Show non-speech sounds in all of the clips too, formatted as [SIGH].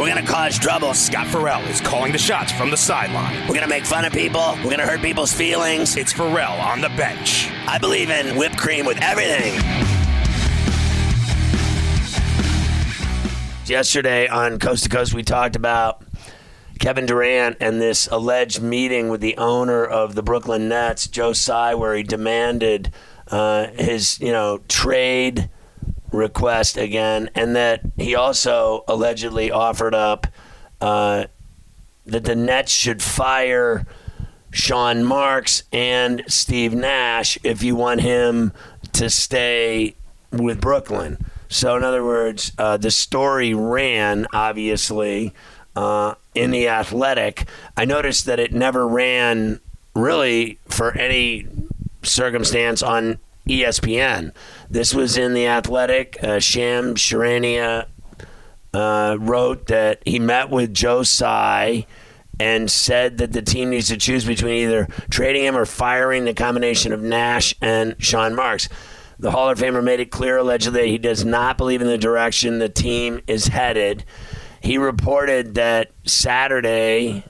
We're gonna cause trouble. Scott Ferrall is calling the shots from the sideline. We're gonna make fun of people. We're gonna hurt people's feelings. It's Ferrall on the bench. I believe in whipped cream with everything. Yesterday on Coast to Coast, we talked about Kevin Durant and this alleged meeting with the owner of the Brooklyn Nets, Joe Tsai, where he demanded uh, his, you know, trade request again, and that he also allegedly offered up uh, that the Nets should fire Sean Marks and Steve Nash if you want him to stay with Brooklyn. So, in other words, uh, the story ran obviously uh, in the Athletic. I noticed that it never ran really for any circumstance on ESPN. This was in the Athletic. Uh, Shams Charania uh, wrote that he met with Joe Tsai and said that the team needs to choose between either trading him or firing the combination of Nash and Sean Marks. The Hall of Famer made it clear allegedly that he does not believe in the direction the team is headed. He reported that Saturday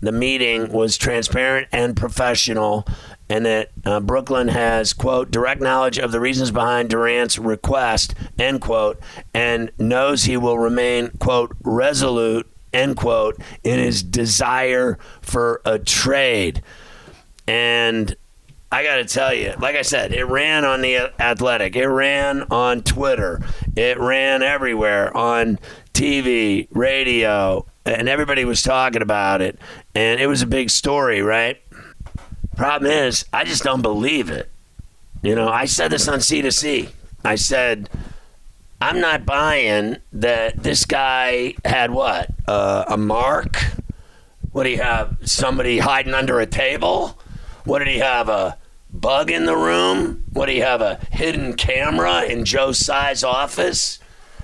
the meeting was transparent and professional and that uh, Brooklyn has, quote, direct knowledge of the reasons behind Durant's request, end quote, and knows he will remain, quote, resolute, end quote, in his desire for a trade. And I got to tell you, like I said, it ran on the Athletic, it ran on Twitter, it ran everywhere on TV, radio, and everybody was talking about it. And it was a big story, right? Problem is, I just don't believe it. You know, I said this on C2C. I said, I'm not buying that this guy had what? Uh, a mark? What do he have? Somebody hiding under a table? What did he have? A bug in the room? What do you have? A hidden camera in Joe Tsai's office?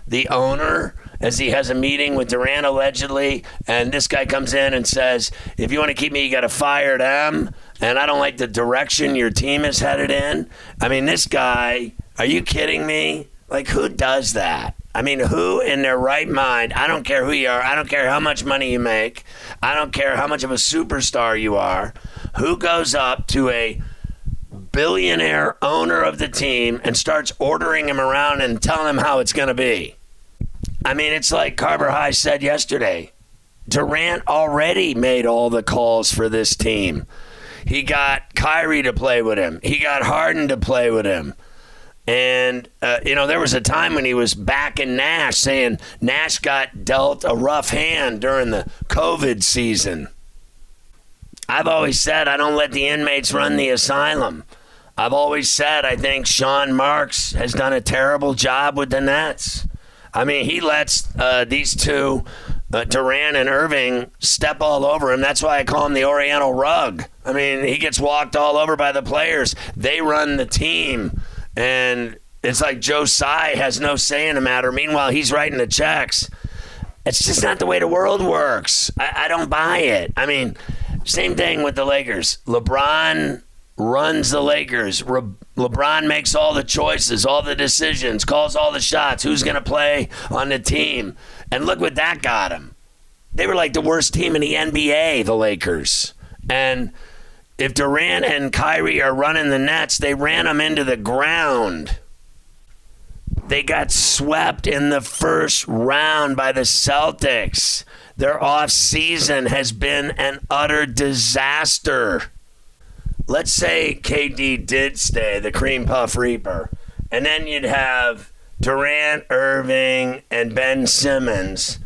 The owner? As he has a meeting with Durant allegedly, and this guy comes in and says, "If you want to keep me, you got to fire them." And I don't like the direction your team is headed in. I mean, this guy. Are you kidding me? Like, who does that? I mean, who in their right mind? I don't care who you are. I don't care how much money you make. I don't care how much of a superstar you are. Who goes up to a billionaire owner of the team and starts ordering him around and telling him how it's going to be? I mean, it's like Carver High said yesterday. Durant already made all the calls for this team. He got Kyrie to play with him. He got Harden to play with him. And, uh, you know, there was a time when he was back in Nash saying Nash got dealt a rough hand during the COVID season. I've always said I don't let the inmates run the asylum. I've always said I think Sean Marks has done a terrible job with the Nets. I mean, he lets uh, these two, uh, Durant and Irving, step all over him. That's why I call him the Oriental rug. I mean, he gets walked all over by the players. They run the team, and it's like Joe Tsai has no say in the matter. Meanwhile, he's writing the checks. It's just not the way the world works. I, I don't buy it. I mean, same thing with the Lakers. LeBron runs the Lakers. Re- LeBron makes all the choices, all the decisions, calls all the shots, who's going to play on the team. And look what that got him. They were like the worst team in the NBA, the Lakers. And if Durant and Kyrie are running the Nets, they ran them into the ground. They got swept in the first round by the Celtics. Their off season has been an utter disaster. Let's say KD did stay, the cream puff reaper, and then you'd have Durant, Irving, and Ben Simmons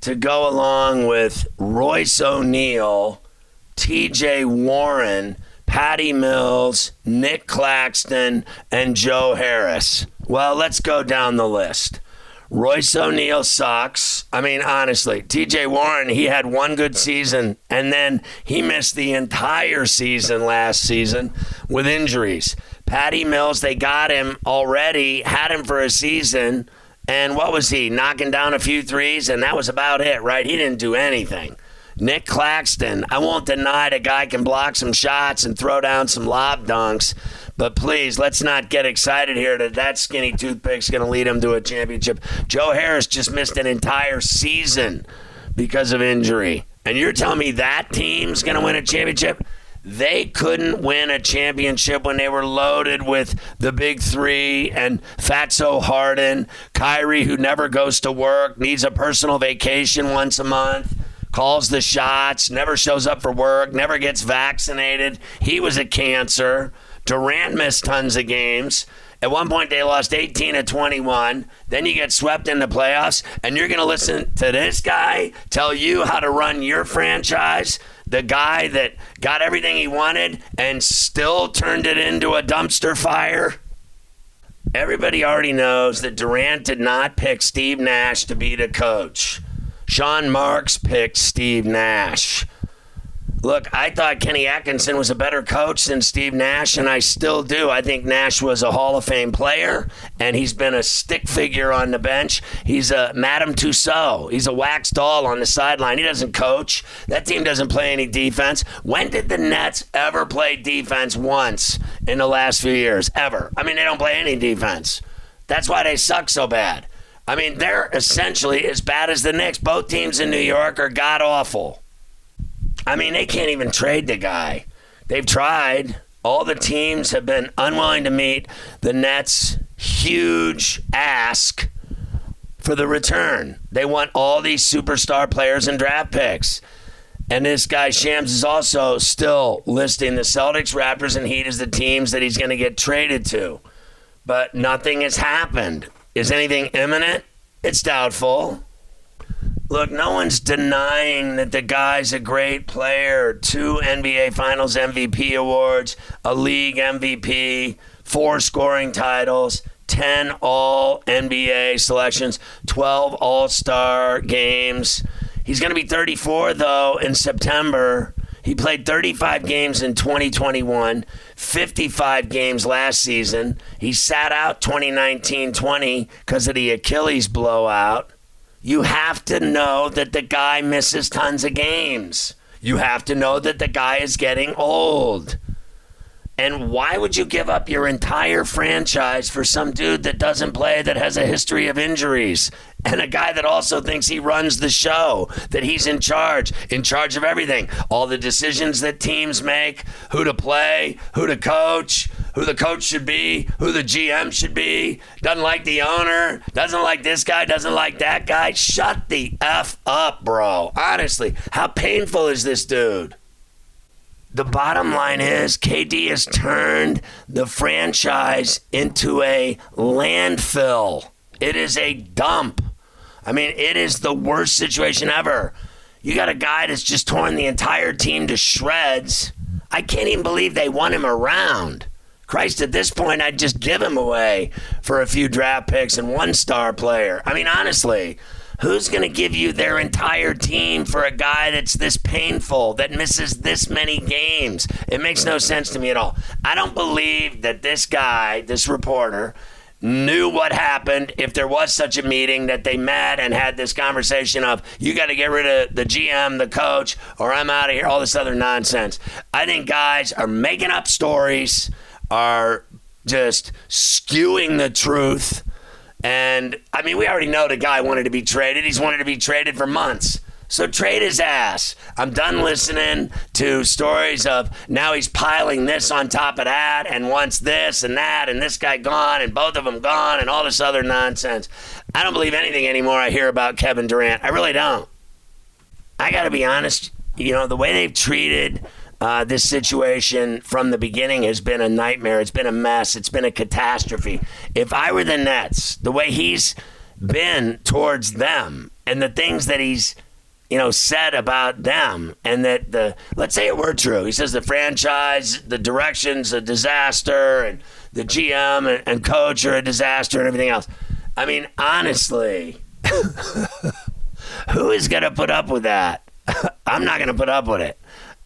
to go along with Royce O'Neale, TJ Warren, Patty Mills, Nic Claxton, and Joe Harris. Well, let's go down the list. Royce O'Neale sucks. I mean, honestly, TJ Warren, he had one good season and then he missed the entire season last season with injuries. Patty Mills, they got him already, had him for a season. And what was he? Knocking down a few threes, and that was about it, right? He didn't do anything. Nic Claxton, I won't deny the guy can block some shots and throw down some lob dunks, but please, let's not get excited here that that skinny toothpick's going to lead him to a championship. Joe Harris just missed an entire season because of injury. And you're telling me that team's going to win a championship? They couldn't win a championship when they were loaded with the big three and Fatso Harden, Kyrie, who never goes to work, needs a personal vacation once a month calls the shots, never shows up for work, never gets vaccinated. He was a cancer. Durant missed tons of games. At one point, they lost 18 to 21. Then you get swept in the playoffs, and you're going to listen to this guy tell you how to run your franchise. The guy that got everything he wanted and still turned it into a dumpster fire. Everybody already knows that Durant did not pick Steve Nash to be the coach. Sean Marks picked Steve Nash. Look, I thought Kenny Atkinson was a better coach than Steve Nash, and I still do. I think Nash was a Hall of Fame player, and he's been a stick figure on the bench. He's a Madame Tussauds. He's a wax doll on the sideline. He doesn't coach. That team doesn't play any defense. When did the Nets ever play defense once in the last few years? Ever. I mean, they don't play any defense. That's why they suck so bad. I mean, they're essentially as bad as the Knicks. Both teams in New York are god awful. I mean, they can't even trade the guy. They've tried. All the teams have been unwilling to meet the Nets' huge ask for the return. They want all these superstar players and draft picks. And this guy Shams is also still listing the Celtics, Raptors, and Heat as the teams that he's going to get traded to. But nothing has happened. Is anything imminent? It's doubtful. Look, no one's denying that the guy's a great player. Two NBA Finals MVP awards, a league MVP, four scoring titles, 10 all NBA selections, 12 all star games. He's going to be 34, though, in September. He played 35 games in 2021, 55 games last season. He sat out 2019 20 because of the Achilles blowout. You have to know that the guy misses tons of games. You have to know that the guy is getting old. And why would you give up your entire franchise for some dude that doesn't play, that has a history of injuries, and a guy that also thinks he runs the show, that he's in charge, in charge of everything? All the decisions that teams make, who to play, who to coach, who the coach should be, who the GM should be, doesn't like the owner, doesn't like this guy, doesn't like that guy. Shut the F up, bro. Honestly, how painful is this dude? the bottom line is KD has turned the franchise into a landfill. It is a dump. I mean, it is the worst situation ever. You got a guy that's just torn the entire team to shreds. I can't even believe they want him around. Christ, at this point, I'd just give him away for a few draft picks and one star player. I mean, honestly, Who's going to give you their entire team for a guy that's this painful, that misses this many games? It makes no sense to me at all. I don't believe that this guy, this reporter, knew what happened if there was such a meeting that they met and had this conversation of you got to get rid of the GM, the coach, or I'm out of here, all this other nonsense. I think guys are making up stories, are just skewing the truth and I mean, we already know the guy wanted to be traded. He's wanted to be traded for months. So trade his ass. I'm done listening to stories of now he's piling this on top of that and wants this and that and this guy gone and both of them gone and all this other nonsense. I don't believe anything anymore I hear about Kevin Durant. I really don't. I got to be honest, you know, the way they've treated uh, this situation from the beginning has been a nightmare. It's been a mess. It's been a catastrophe. If I were the Nets, the way he's been towards them and the things that he's you know said about them and that the let's say it were true. He says the franchise the direction's a disaster and the gm and, and coach are a disaster and everything else. I mean honestly [LAUGHS] who is going to put up with that? [LAUGHS] I'm not going to put up with it.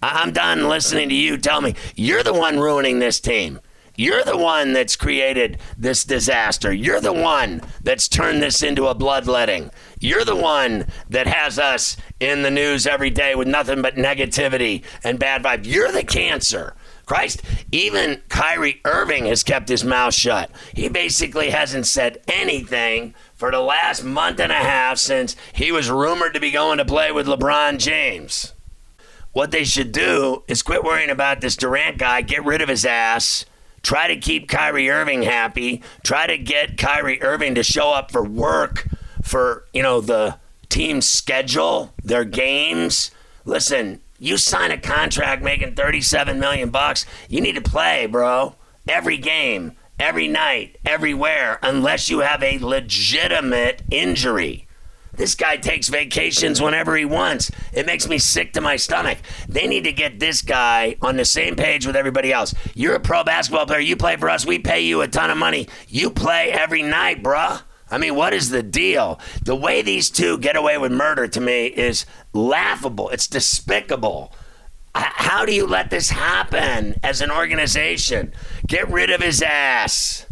I- i'm done listening to you. Tell me. You're the one ruining this team you're the one that's created this disaster. You're the one that's turned this into a bloodletting. You're the one that has us in the news every day with nothing but negativity and bad vibes. You're the cancer. Christ, even Kyrie Irving has kept his mouth shut. He basically hasn't said anything for the last month and a half since he was rumored to be going to play with LeBron James. What they should do is quit worrying about this Durant guy, get rid of his ass Try to keep Kyrie Irving happy. Try to get Kyrie Irving to show up for work for, you know, the team's schedule, their games. Listen, you sign a contract making 37 million bucks, you need to play, bro. Every game, every night, everywhere, unless you have a legitimate injury. This guy takes vacations whenever he wants. It makes me sick to my stomach. They need to get this guy on the same page with everybody else. You're a pro basketball player. You play for us. We pay you a ton of money. You play every night, bruh. I mean, what is the deal? The way these two get away with murder to me is laughable. It's despicable. How do you let this happen as an organization? Get rid of his ass.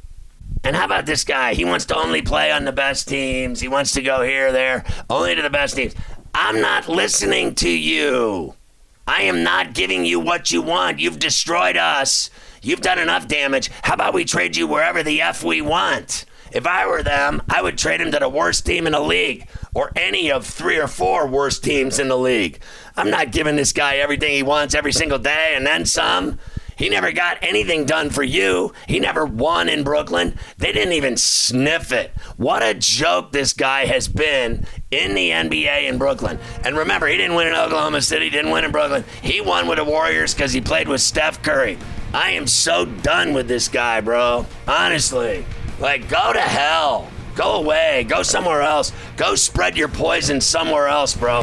And how about this guy? He wants to only play on the best teams. He wants to go here, there, only to the best teams. I'm not listening to you. I am not giving you what you want. You've destroyed us. You've done enough damage. How about we trade you wherever the F we want? If I were them, I would trade him to the worst team in the league or any of three or four worst teams in the league. I'm not giving this guy everything he wants every single day and then some. He never got anything done for you. He never won in Brooklyn. They didn't even sniff it. What a joke this guy has been in the NBA in Brooklyn. And remember, he didn't win in Oklahoma City, didn't win in Brooklyn. He won with the Warriors because he played with Steph Curry. I am so done with this guy, bro. Honestly. Like, go to hell. Go away. Go somewhere else. Go spread your poison somewhere else, bro.